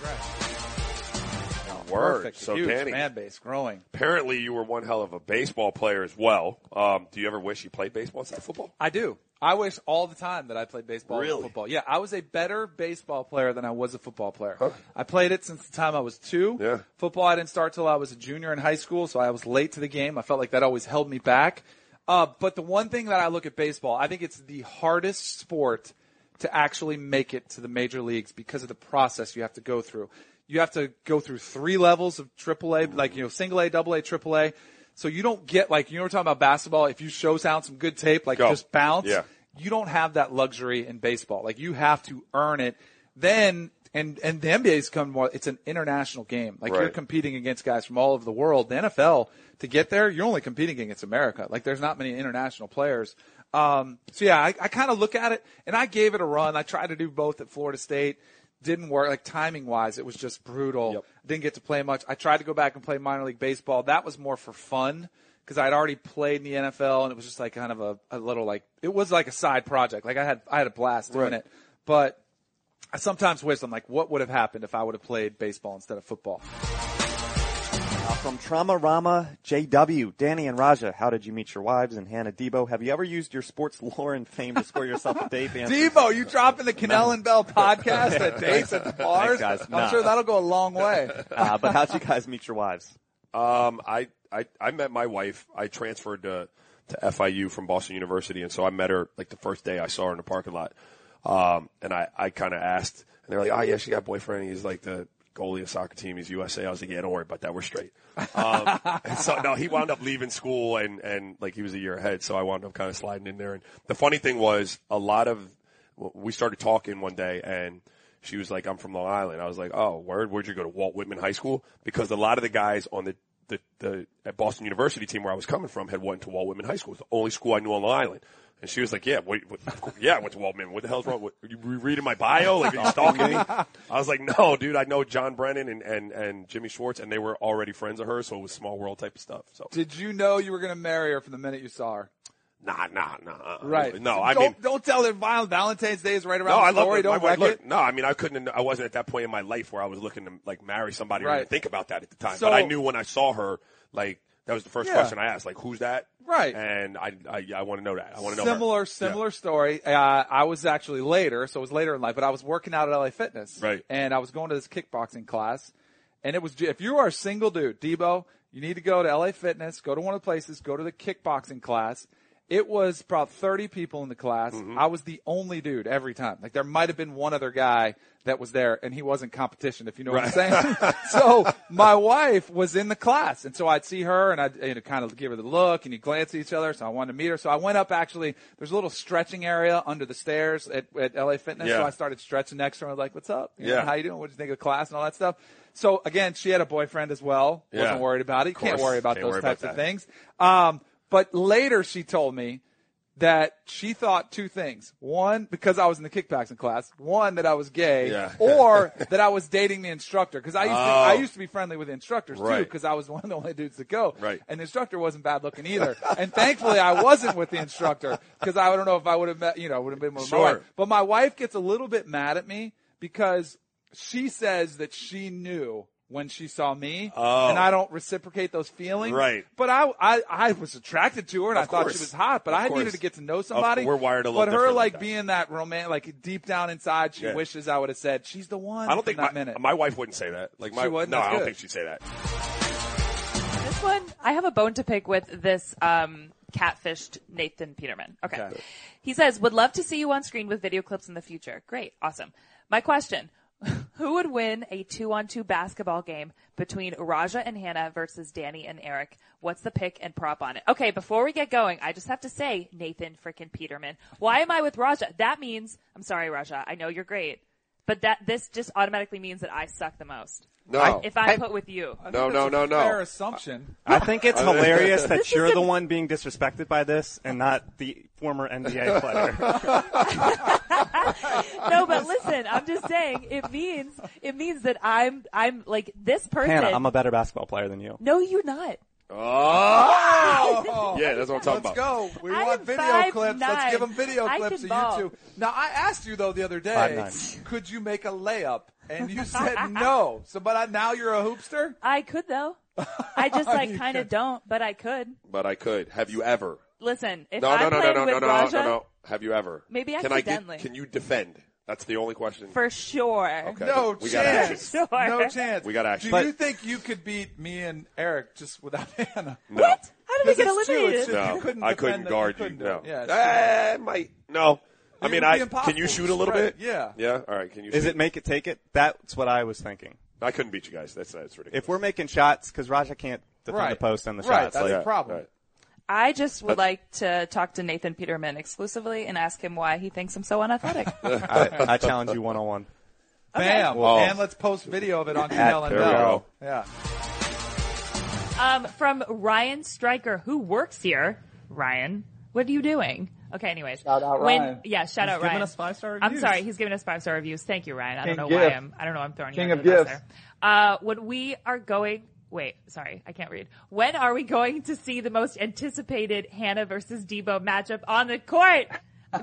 Word. Perfect. So Huge Danny, fan base growing. apparently you were one hell of a baseball player as well. Um, do you ever wish you played baseball instead of football? I do. I wish all the time that I played baseball Really? and football. Yeah, I was a better baseball player than I was a football player. I played it since the time I was two. Yeah. Football I didn't start till I was a junior in high school, so I was late to the game. I felt like that always held me back. Uh, but the one thing that I look at baseball, I think it's the hardest sport to actually make it to the major leagues because of the process you have to go through. You have to go through three levels of AAA, like you know, single A, double A, triple A. So you don't get like you know we're talking about basketball. If you show sound some good tape, like Go. just bounce, Yeah. you don't have that luxury in baseball. Like you have to earn it. Then and and the NBA's come more. It's an international game. Like you're competing against guys from all over the world. The NFL to get there, you're only competing against America. Like there's not many international players. Um, so yeah, I, I kind of look at it and I gave it a run. I tried to do both at Florida State. Didn't work. Like timing wise, it was just brutal. Yep. Didn't get to play much. I tried to go back and play minor league baseball. That was more for fun because I'd already played in the NFL and it was just like kind of a, a little like it was like a side project. Like I had I had a blast doing Right. it, but I sometimes wish I'm like, what would have happened if I would have played baseball instead of football? From Trauma Rama JW, Danny and Raja, how did you meet your wives? And Hannah Debo, have you ever used your sports lore and fame to score yourself a date? Answer- Debo, you dropping the Kanell and Bell podcast at *laughs* dates at the bars? guys. I'm No. sure that'll go a long way. *laughs* Uh, but how'd you guys meet your wives? Um, I, I, I met my wife. I transferred to, to FIU from Boston University. And so I met her like the first day I saw her in the parking lot. Um, and I, I kind of asked and they're like, oh yeah, she got a boyfriend. He's like the goalie of soccer team. He's USA. I was like, yeah, don't worry about that. We're straight. Um, *laughs* and so no, he wound up leaving school and, and like he was a year ahead. So I wound up kind of sliding in there. And the funny thing was a lot of, we started talking one day and she was like, I'm from Long Island. I was like, oh, word, where'd you go to Walt Whitman High School? Because a lot of the guys on the, the, the at Boston University team where I was coming from had went to Walt Whitman High School. It was the only school I knew on Long Island. And she was like, yeah, wait, what, course- yeah, I went to Walt Whitman. What the hell's wrong? What, are you reading my bio? Like, are you stalking me? I was like, no, dude, I know John Brennan and, and, and Jimmy Schwartz and they were already friends of hers. So it was small world type of stuff. So Did you know you were going to marry her from the minute you saw her? Nah, nah, nah. uh-uh. Right. No, I don't, mean, don't tell Val- Valentine's Day is right around No, I love it. Don't wreck look, it. No, I mean, I couldn't. I wasn't at that point in my life where I was looking to like marry somebody or Right. even think about that at the time. So- but I knew when I saw her, like That was the first Yeah. question I asked. Like, who's that? Right. And I, I, I want to know that. I want to know. her. Similar, Yeah. similar story. Uh, I was actually later, so it was later in life, but I was working out at LA Fitness. Right. And I was going to this kickboxing class. And it was, if you are a single dude, Debo, you need to go to LA Fitness, go to one of the places, go to the kickboxing class. It was probably 30 people in the class. Mm-hmm. I was the only dude every time. Like there might have been one other guy that was there and he wasn't competition, if you know what I'm saying. *laughs* so my wife was in the class and so I'd see her and I'd you know, kind of give her the look and you glance at each other. So I wanted to meet her. So I went up actually, there's a little stretching area under the stairs at, at LA Fitness. Yeah. So I started stretching next to her. I was like, what's up? You know, Yeah. how you doing? What do you think of class and all that stuff? So again, she had a boyfriend as well. Yeah. Wasn't worried about it. You can't worry about Can't those worry about types of things. Um, but later she told me that she thought two things. One, because I was in the kickboxing class. One, that I was gay. Yeah. Or *laughs* that I was dating the instructor. Cause I used to, Oh. I used to be friendly with the instructors too, cause I was one of the only dudes to go. Right. And the instructor wasn't bad looking either. and thankfully I wasn't with the instructor, cause I don't know if I would have met, you know, would have been with Sure. my wife. But my wife gets a little bit mad at me because she says that she knew when she saw me, Oh. and I don't reciprocate those feelings. Right. But I, I, I was attracted to her, and Of I thought she was hot. But Of I needed to get to know somebody. we're wired a little But her, like like that. being that romantic, like deep down inside, she Yeah. wishes I would have said, "She's the one." I don't think in that my, minute. my wife wouldn't say that. Like my, She wouldn't? no, That's I don't good. think she'd say that. This one, I have a bone to pick with this um, catfished Nathan Peterman. Okay. Okay. He says, would love to see you on screen with video clips in the future. Great. Awesome. My question. Who would win a two on two basketball game between Raja and Hannah versus Danny and Eric? What's the pick and prop on it? Okay, before we get going, I just have to say, Nathan frickin' Peterman. Why am I with Raja? That means, I'm sorry, Raja. I know you're great. But that, this just automatically means that I suck the most. No. If I'm put with you. I No, no, no, no. Fair assumption. I think it's *laughs* hilarious that you're the one being disrespected by this and not the former NBA *laughs* player. *laughs* no, but listen, I'm just saying it means it means that I'm I'm like this person. Hannah, I'm a better basketball player than you. no, you're not. Oh, *laughs* yeah, that's what I'm talking about. Let's about. go. We I want am video five clips. Let's nine. give them video I clips can of ball. you two. Now, I asked you though the other day, Five nine. could you make a layup? And you *laughs* said no. So, but I, now you're a hoopster. I could though. I *laughs* just like kind of don't, but I could. But I could. Have you ever? Listen, if No, I'm no, no, no, playing no, with no, no, Raja, no, no. Have you ever? Maybe Can I accidentally. get? Can you defend? That's the only question. for sure. Okay. No we got action. chance. Sure. No chance. We got to action. Do But- you think you could beat me and Eric just without *laughs* Hannah? No. How did we get Because true, eliminated? it's No, You couldn't I couldn't that, guard you you. couldn't No, do. Yeah, it's Eh, might no. I mean, I can you shoot a little Right, bit? yeah. Yeah. All right. Can you? Is shoot? it make it take it? That's what I was thinking. I couldn't beat you guys. That's that's ridiculous. If we're making shots, because Raja can't defend Right. the post and the Right, shots. that's like, the problem. Right. I just would like to talk to Nathan Peterman exclusively and ask him why he thinks I'm so unathletic. *laughs* I, I challenge you one on one. Bam. Whoa. And let's post video of it on At- and Bell. Yeah. Um, from Ryan Stryker, who works here. Ryan, what are you doing? Okay, anyways. Shout out when, Ryan. Yeah, shout out giving Ryan. us five-star I'm sorry, he's giving us five star reviews. Thank you, Ryan. I King don't know why. I'm. I don't know. I'm throwing King you of under the bus gifts. there. Uh, when we are going. Wait, sorry, I can't read. When are we going to see the most anticipated Hannah versus Debo matchup on the court?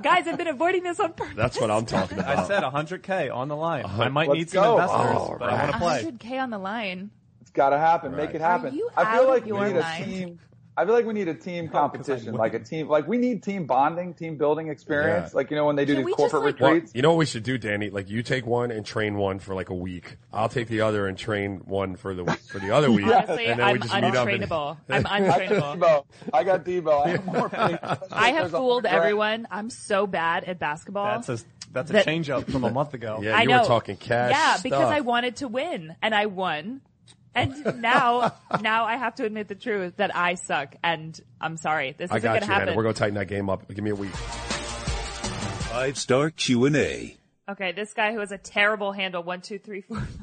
Guys, I've been avoiding this on purpose. That's what I'm talking about. I said 100k on the line. Uh-huh. I might Let's need some go. investors, All but I want to play. 100k on the line. It's got to happen. Make it happen. you I feel out like of we your need a mind? team. I feel like we need a team *laughs* competition, like a team. Like we need team bonding, team building experience. Yeah. Like you know when they do Can these we just, corporate like- Well, retreats. you know what we should do, Danny? Like you take one and train one for like a week. I'll take the other and train one for the for the other *laughs* week. Honestly, and then I'm we just meet up. And, untrainable. *laughs* I'm untrainable. I got Debo. I have more. I have fooled everyone. I'm so bad at basketball. That's a that's a That- change up from a month ago. yeah, I you know. were talking cash. Yeah, because stuff. I wanted to win, and I won. And now, now I have to admit the truth that I suck, and I'm sorry. This I isn't got going you, to happen. Hannah. We're gonna tighten that game up. Give me a week. Five star Q&A. okay, this guy who has a terrible handle, one, two, three, four. *laughs*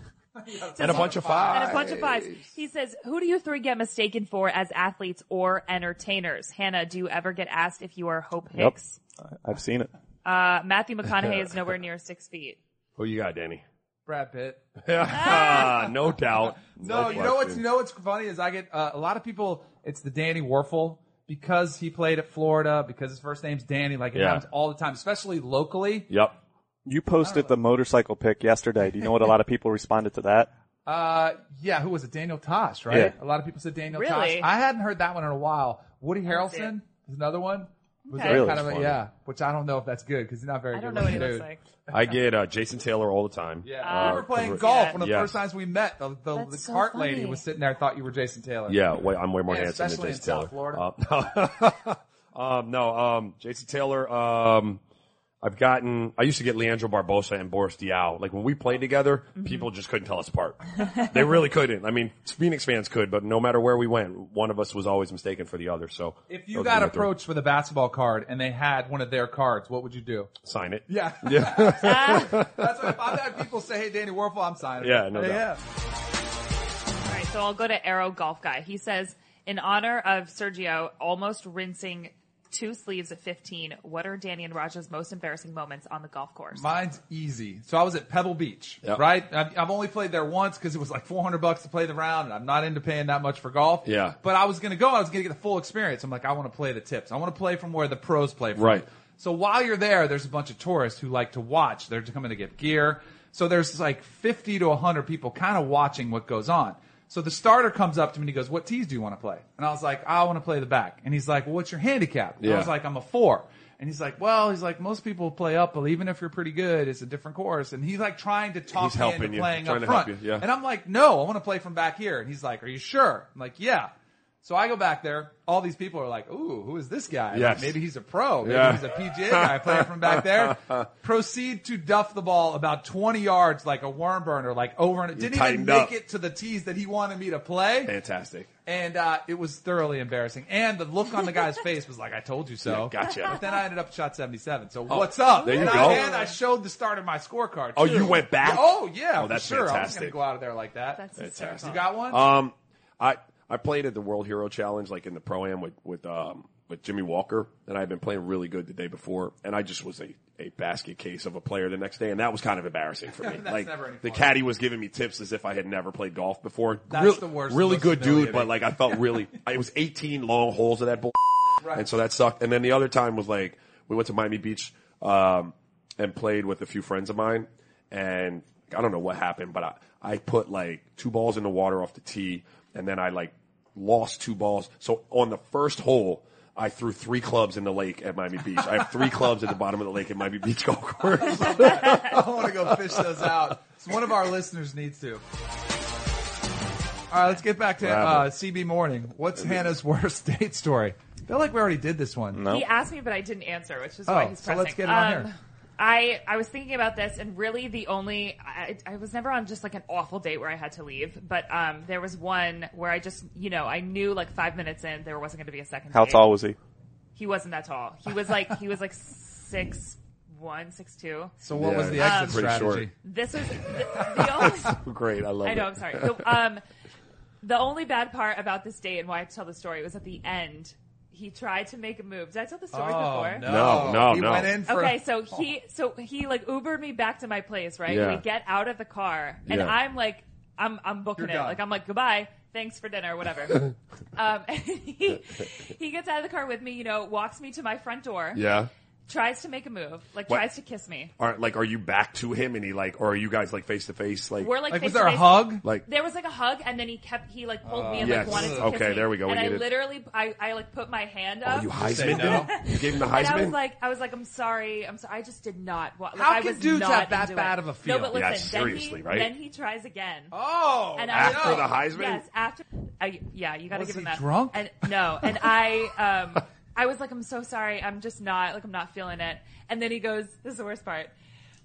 And a bunch of five. And a bunch of fives. He says, who do you three get mistaken for as athletes or entertainers? Hannah, do you ever get asked if you are Hope Yep. Hicks? I've seen it. Uh, Matthew *laughs* McConaughey is nowhere near six feet. Who you got, Danny? Brad Pitt. *laughs* *laughs* Ah, no doubt. *laughs* No, you know what's you know what's funny is I get uh, a lot of people. It's the Danny Wuerffel because he played at Florida because his first name's Danny. Like it Yeah. happens all the time, especially locally. Yep. You posted the motorcycle pic yesterday. Do you know what a lot of people responded to that? Uh, yeah, who was it? Daniel Tosh, right? Yeah. A lot of people said Daniel Really? Tosh. I hadn't heard that one in a while. Woody Harrelson is another one. Was Okay. that Really kind of a, funny. yeah, which I don't know if that's good because he's not very I good. don't know what he looking looks dude. like. *laughs* I get uh, Jason Taylor all the time. Yeah, Uh, I remember playing for- golf. Yeah. One of the Yes. first times we met, the the, That's the so cart lady funny. was sitting there. Thought you were Jason Taylor. Yeah, way, I'm way more Yeah, handsome than especially in Jason South Taylor. Florida. Uh, *laughs* um, no, um, Jason Taylor. Um, I've gotten. I used to get Leandro Barbosa and Boris Diaw. Like when we played together, Mm-hmm. people just couldn't tell us apart. *laughs* they really couldn't. I mean, Phoenix fans could, but no matter where we went, one of us was always mistaken for the other. So If you got number three. approached with a basketball card and they had one of their cards, what would you do? sign it. Yeah, Yeah, *laughs* *laughs* that's what I've had people say, "Hey, Danny Wuerffel, I'm signing." it." Yeah, no doubt. yeah. All right, so I'll go to Arrow Golf Guy. He says, in honor of Sergio almost rinsing two sleeves at 15, what are Danny and Raja's most embarrassing moments on the golf course? Mine's easy. So I was at Pebble Beach, Yep. right? I've, I've only played there once because it was like 400 bucks to play the round, and I'm not into paying that much for golf. Yeah. But I was going to go. I was going to get the full experience. I'm like, I want to play the tips. I want to play from where the pros play from. Right. So while you're there, there's a bunch of tourists who like to watch. They're coming to get gear. So there's like 50 to 100 people kind of watching what goes on. So the starter comes up to me and he goes, "What tees do you want to play?" And I was like, "I want to play the back." And he's like, "Well, what's your handicap?" And I Yeah. was like, "I'm a four. And he's like, "Well, he's like most people play up, but even if you're pretty good, it's a different course." And he's like trying to talk He's me helping into you, playing trying up to front. help you, yeah. And I'm like, "No, I want to play from back here." And he's like, "Are you sure?" I'm like, "Yeah." So I go back there. All these people are like, "Ooh, who is this guy? Yes. Like, maybe he's a pro. Maybe Yeah. he's a PGA guy playing from back there." *laughs* Proceed to duff the ball about 20 yards like a worm burner, like over and it didn't even make up. it to the tees that he wanted me to play. fantastic. And uh, it was thoroughly embarrassing. And the look on the guy's *laughs* face was like, "I told you so." Yeah, gotcha. But then I ended up shot 77. So what's up? there you and go. I, and I showed the start of my scorecard. Oh, you went back? Oh yeah, Oh, for that's sure. I was going fantastic. to go out of there like that. That's Fantastic. you got one? Um, I I played at the World Hero Challenge, like in the pro am with with um with Jimmy Walker, and I had been playing really good the day before, and I just was a, a basket case of a player the next day, and that was kind of embarrassing for me. *laughs* Like the caddy was giving me tips as if I had never played golf before. That's the worst, Really good dude, but like I felt really. *laughs* it was 18 long holes of that bull, Right. and so that sucked. And then the other time was like we went to Miami Beach um, and played with a few friends of mine, and I don't know what happened, but I, I put like two balls in the water off the tee, and then I like lost two balls. So on the first hole, I threw three clubs in the lake at Miami Beach. I have three *laughs* clubs at the bottom of the lake at Miami Beach golf course. *laughs* I want to go fish those out. So one of our listeners needs to. All right, let's get back to uh, CB Morning. What's Hannah's *laughs* worst date story? I feel like we already did this one. No. He asked me, but I didn't answer, which is Oh, why he's pressing. so let's get it on um, here. I I was thinking about this, and really the only I, I was never on just like an awful date where I had to leave, but um, there was one where I just you know I knew like five minutes in there wasn't going to be a second. How date. tall was he? He wasn't that tall. He was like he was like six one, six two. So what Yeah, was the um, exit pretty strategy? short. This was the, the *laughs* only. Great, I love I it. know. I'm sorry. The, um, the only bad part about this date and why I have to tell the story was at the end. He tried to make a move. Did I tell the story Oh, before? no. No, no, he no. went in for Okay, so *laughs* he so he like Ubered me back to my place, right? Yeah. We get out of the car and Yeah. I'm like I'm I'm booking You're it. done. Like I'm like goodbye, thanks for dinner, whatever. *laughs* um, and *laughs* he he gets out of the car with me, you know, walks me to my front door, Yeah. Tries to make a move, like What? tries to kiss me. Are like, are you back to him, and he like, or are you guys like face to face? Like, We're like, like, was there a face. hug? like, There was like a hug, and then he kept he like pulled me and Yes. like wanted to kiss me. Okay, me. there we go. We And I get it. literally, I, I like put my hand up. oh, you say Heisman? no? You gave him the *laughs* And I was like, I was like, I'm sorry, I'm sorry. I just did not. wa- Like, How I can was dudes not have that into bad it. of a feel? No, but listen, Yeah, then seriously, he, right? Then he tries again. Oh, And I- After the Heisman? Yes, after. I, yeah, you got to Was give him he that. drunk? And no, and I, um, *laughs* I was like, I'm so sorry. I'm just not like I'm not feeling it. And then he goes, "This is the worst part."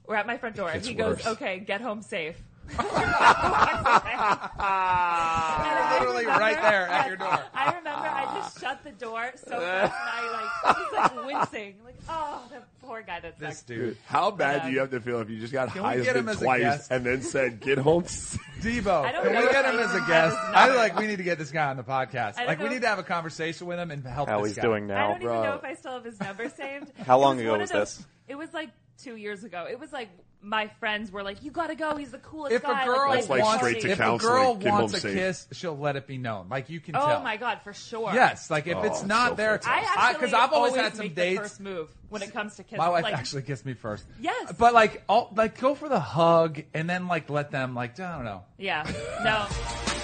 We're at my front door, he goes, worse. "Okay, get home safe." You're literally right there at your door. I remember I just shut the door so fast, and I like he's like wincing, like oh, the poor guy that This sucks. dude. How bad Yeah. do you have to feel if you just got Can we get him as a twice guest? and then said, "Get home"? Debo, I don't can know we if get I him as a even guest? have his I number. like we need to get this guy on the podcast. I don't Like we know need if- to have a conversation with him and help How this he's guy. doing I now? don't even know if I still have his number saved. How It long was ago one was of those- this? It was like two years ago. It was like my friends were like, "You gotta go. He's the coolest If guy." a girl That's like wants, straight to if a counseling. girl Get wants a safe. kiss, she'll let it be known. Like you can Oh tell. my god, for sure. Yes, like if Oh, it's not so there, I actually because I've always, always had some make dates. the first move when it comes to kissing. My wife like, actually kissed me first. Yes. but like, all, like go for the hug and then like let them like I don't know. Yeah. No. *laughs*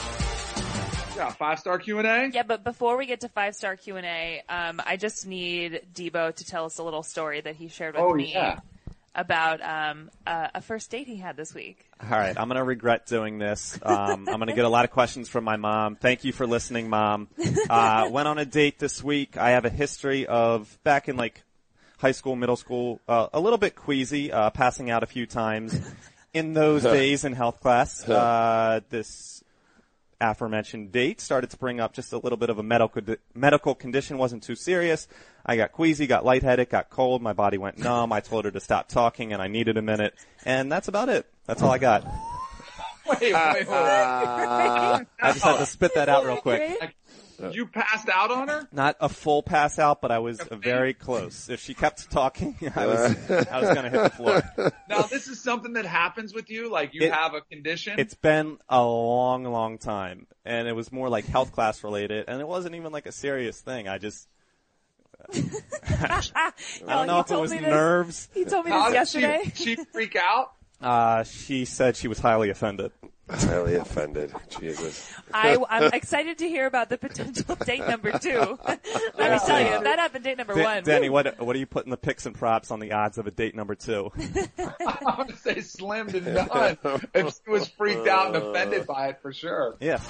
Yeah, five star Q and A. Yeah, but before we get to five star Q and A, um, I just need Debo to tell us a little story that he shared with Oh, me yeah. About um, uh, a first date he had this week. All right, I'm gonna regret doing this. Um, I'm gonna get a lot of questions from my mom. Thank you for listening, mom. Uh, *laughs* went on a date this week. I have a history of back in like high school, middle school, uh, a little bit queasy, uh, passing out a few times. In those days in health class, uh, this aforementioned date started to bring up just a little bit of a medical medical condition. wasn't too serious. I got queasy, got lightheaded, got cold. My body went numb. I told her to stop talking, and I needed a minute. And that's about it. That's all I got. *laughs* Wait, wait, wait. *laughs* I just had to spit that out real quick. You passed out on her? Not a full pass out, but I was very close. If she kept talking, *laughs* I was I was going to hit the floor. *laughs* Now this is something that happens with you, like you It- have a condition. It's been a long, long time, and it was more like health class related, and it wasn't even like a serious thing. I just *laughs* I don't know he if it told was me this- nerves. He told me How this did yesterday. she, she freak out? Uh, she said she was highly offended. Highly offended. Jesus. I, I'm excited to hear about the potential *laughs* date number two. *laughs* Let me tell you, if that happened date number Da- one. Danny, what what are you putting the picks and props on the odds of a date number two? *laughs* I would say slim to none. If she was freaked out and offended by it, for sure. Yes.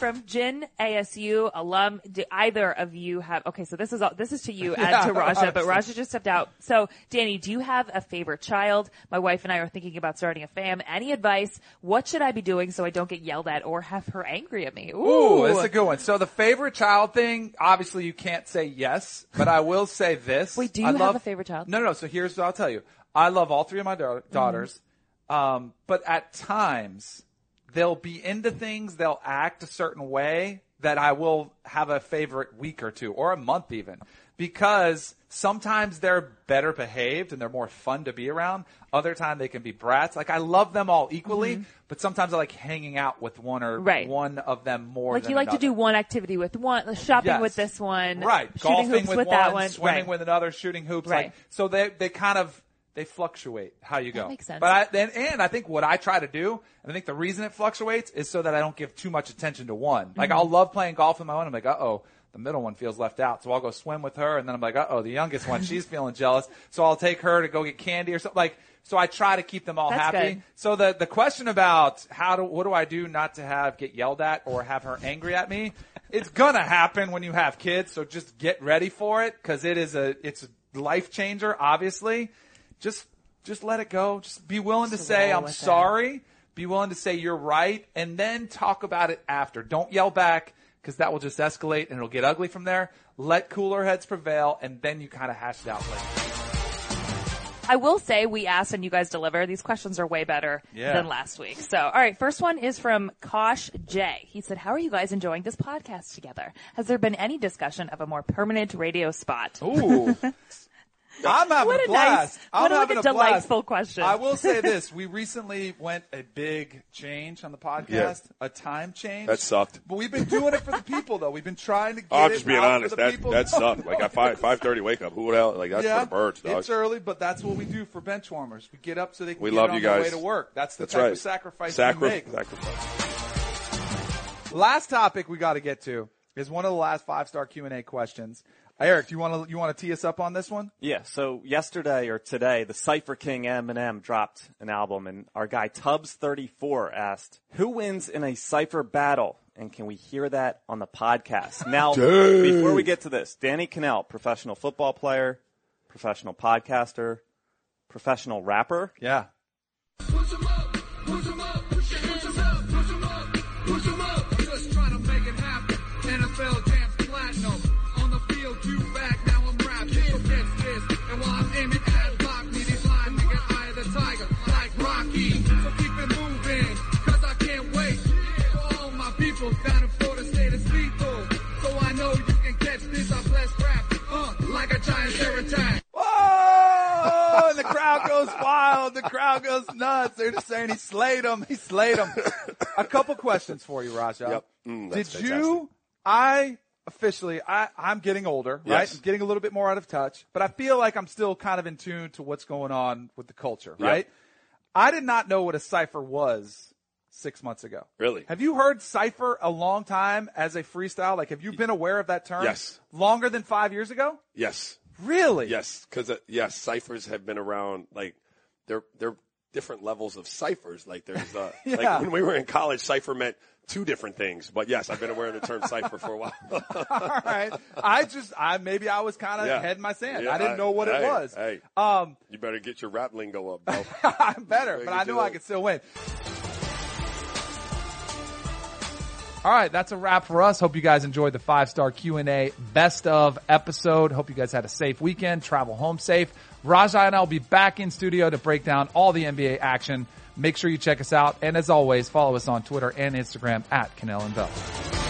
From Jin ASU alum, do either of you have? Okay, so this is all, this is to you *laughs* and to Raja, but. Raja just stepped out. So, Danny, do you have a favorite child? My wife and I are thinking about starting a fam. Any advice? What should I be doing so I don't get yelled at or have her angry at me? Ooh, that's a good one. So the favorite child thing, obviously you can't say yes, but I will say this. Wait, do you I have love- a favorite child? No, no, no. So here's what I'll tell you. I love all three of my da- daughters, um, but at times they'll be into things, they'll act a certain way that I will have a favorite week or two or a month even because sometimes they're better behaved and they're more fun to be around. Other time they can be brats. Like I love them all equally, but sometimes I like hanging out with one or Mm-hmm. Right. one of them more. Like you like to do one activity with one, shopping Yes. with this one, right Shooting golfing hoops with, with, one, that one, swimming right. with another shooting hoops Right. like so they they kind of they fluctuate how you go That makes sense. but I, and, and I think what I try to do and I think the reason it fluctuates is so that I don't give too much attention to one like Mm-hmm. I'll love playing golf with my own I'm like uh oh the middle one feels left out so I'll go swim with her and then I'm like uh oh the youngest one she's *laughs* feeling jealous so I'll take her to go get candy or something like so I try to keep them all That's happy good. so the the question about how do what do I do not to have get yelled at or have her angry at me? It's gonna happen when you have kids, so just get ready for it because it is a it's a life changer. Obviously, just just let it go. Just be willing to say I'm with it. sorry. Be willing to say you're right, and then talk about it after. Don't yell back because that will just escalate and it'll get ugly from there. Let cooler heads prevail, and then you kind of hash it out later. I will say we asked and you guys deliver. These questions are way better Yeah. than last week. So, all right, first one is from Kosh J. He said, "How are you guys enjoying this podcast together? Has there been any discussion of a more permanent radio spot?" Ooh. *laughs* I'm having What a a blast. nice- I'm what a, like, having a a blast. delightful question. I will say this: *laughs* we recently went a big change on the podcast, Yeah. a time change. That sucked. But we've been doing it for the people, though. We've been trying to get Oh, I'm it just being out honest. That people. that sucked. Like at five *laughs* five thirty wake up. Who would hell? Like that's yeah, for the birds, dog. it's early, but that's what we do for bench warmers. We get up so they can We get love on you their guys. way to work. That's the That's type right. of sacrifice Sacri- we make. Sacrifice. Last topic we got to get to is one of the last five star Q and A questions. Eric, do you want to you want to tee us up on this one? Yeah, so yesterday or today, the Cypher King Eminem dropped an album, and our guy Tubbs34 asked, "Who wins in a Cypher battle?" And can we hear that on the podcast? Now, *laughs* before we get to this, Danny Kanell, professional football player, professional podcaster, professional rapper. Yeah. Crowd goes nuts. They're just saying he slayed him. He slayed him. A couple questions for you, Raja. Yep. Mm, Did that's you? I officially, I, I'm getting older, right? I'm getting a little bit more out of touch, but I feel like I'm still kind of in tune to what's going on with the culture, right? I did not know what a cipher was six months ago. Really? Have you heard cipher a long time as a freestyle? Like, have you been aware of that term? Yes. Longer than five years ago? Yes. Really? Yes, because uh, yes, ciphers have been around. Like they're they're different levels of ciphers. Like there's uh, *laughs* Yeah. like when we were in college, cipher meant two different things. But yes, I've been aware of the term cipher for a while. *laughs* All right. I just, I maybe I was kind of Yeah. head in my sand. Yeah, I didn't know what it was. Hey, Um, you better get your rap lingo up, bro. *laughs* I'm better, but I knew I could still win. All right, that's a wrap for us. Hope you guys enjoyed the five star Q and A best of episode. Hope you guys had a safe weekend. Travel home safe. Raja and I will be back in studio to break down all the NBA action. Make sure you check us out, and as always, follow us on Twitter and Instagram at Kanell and Bell.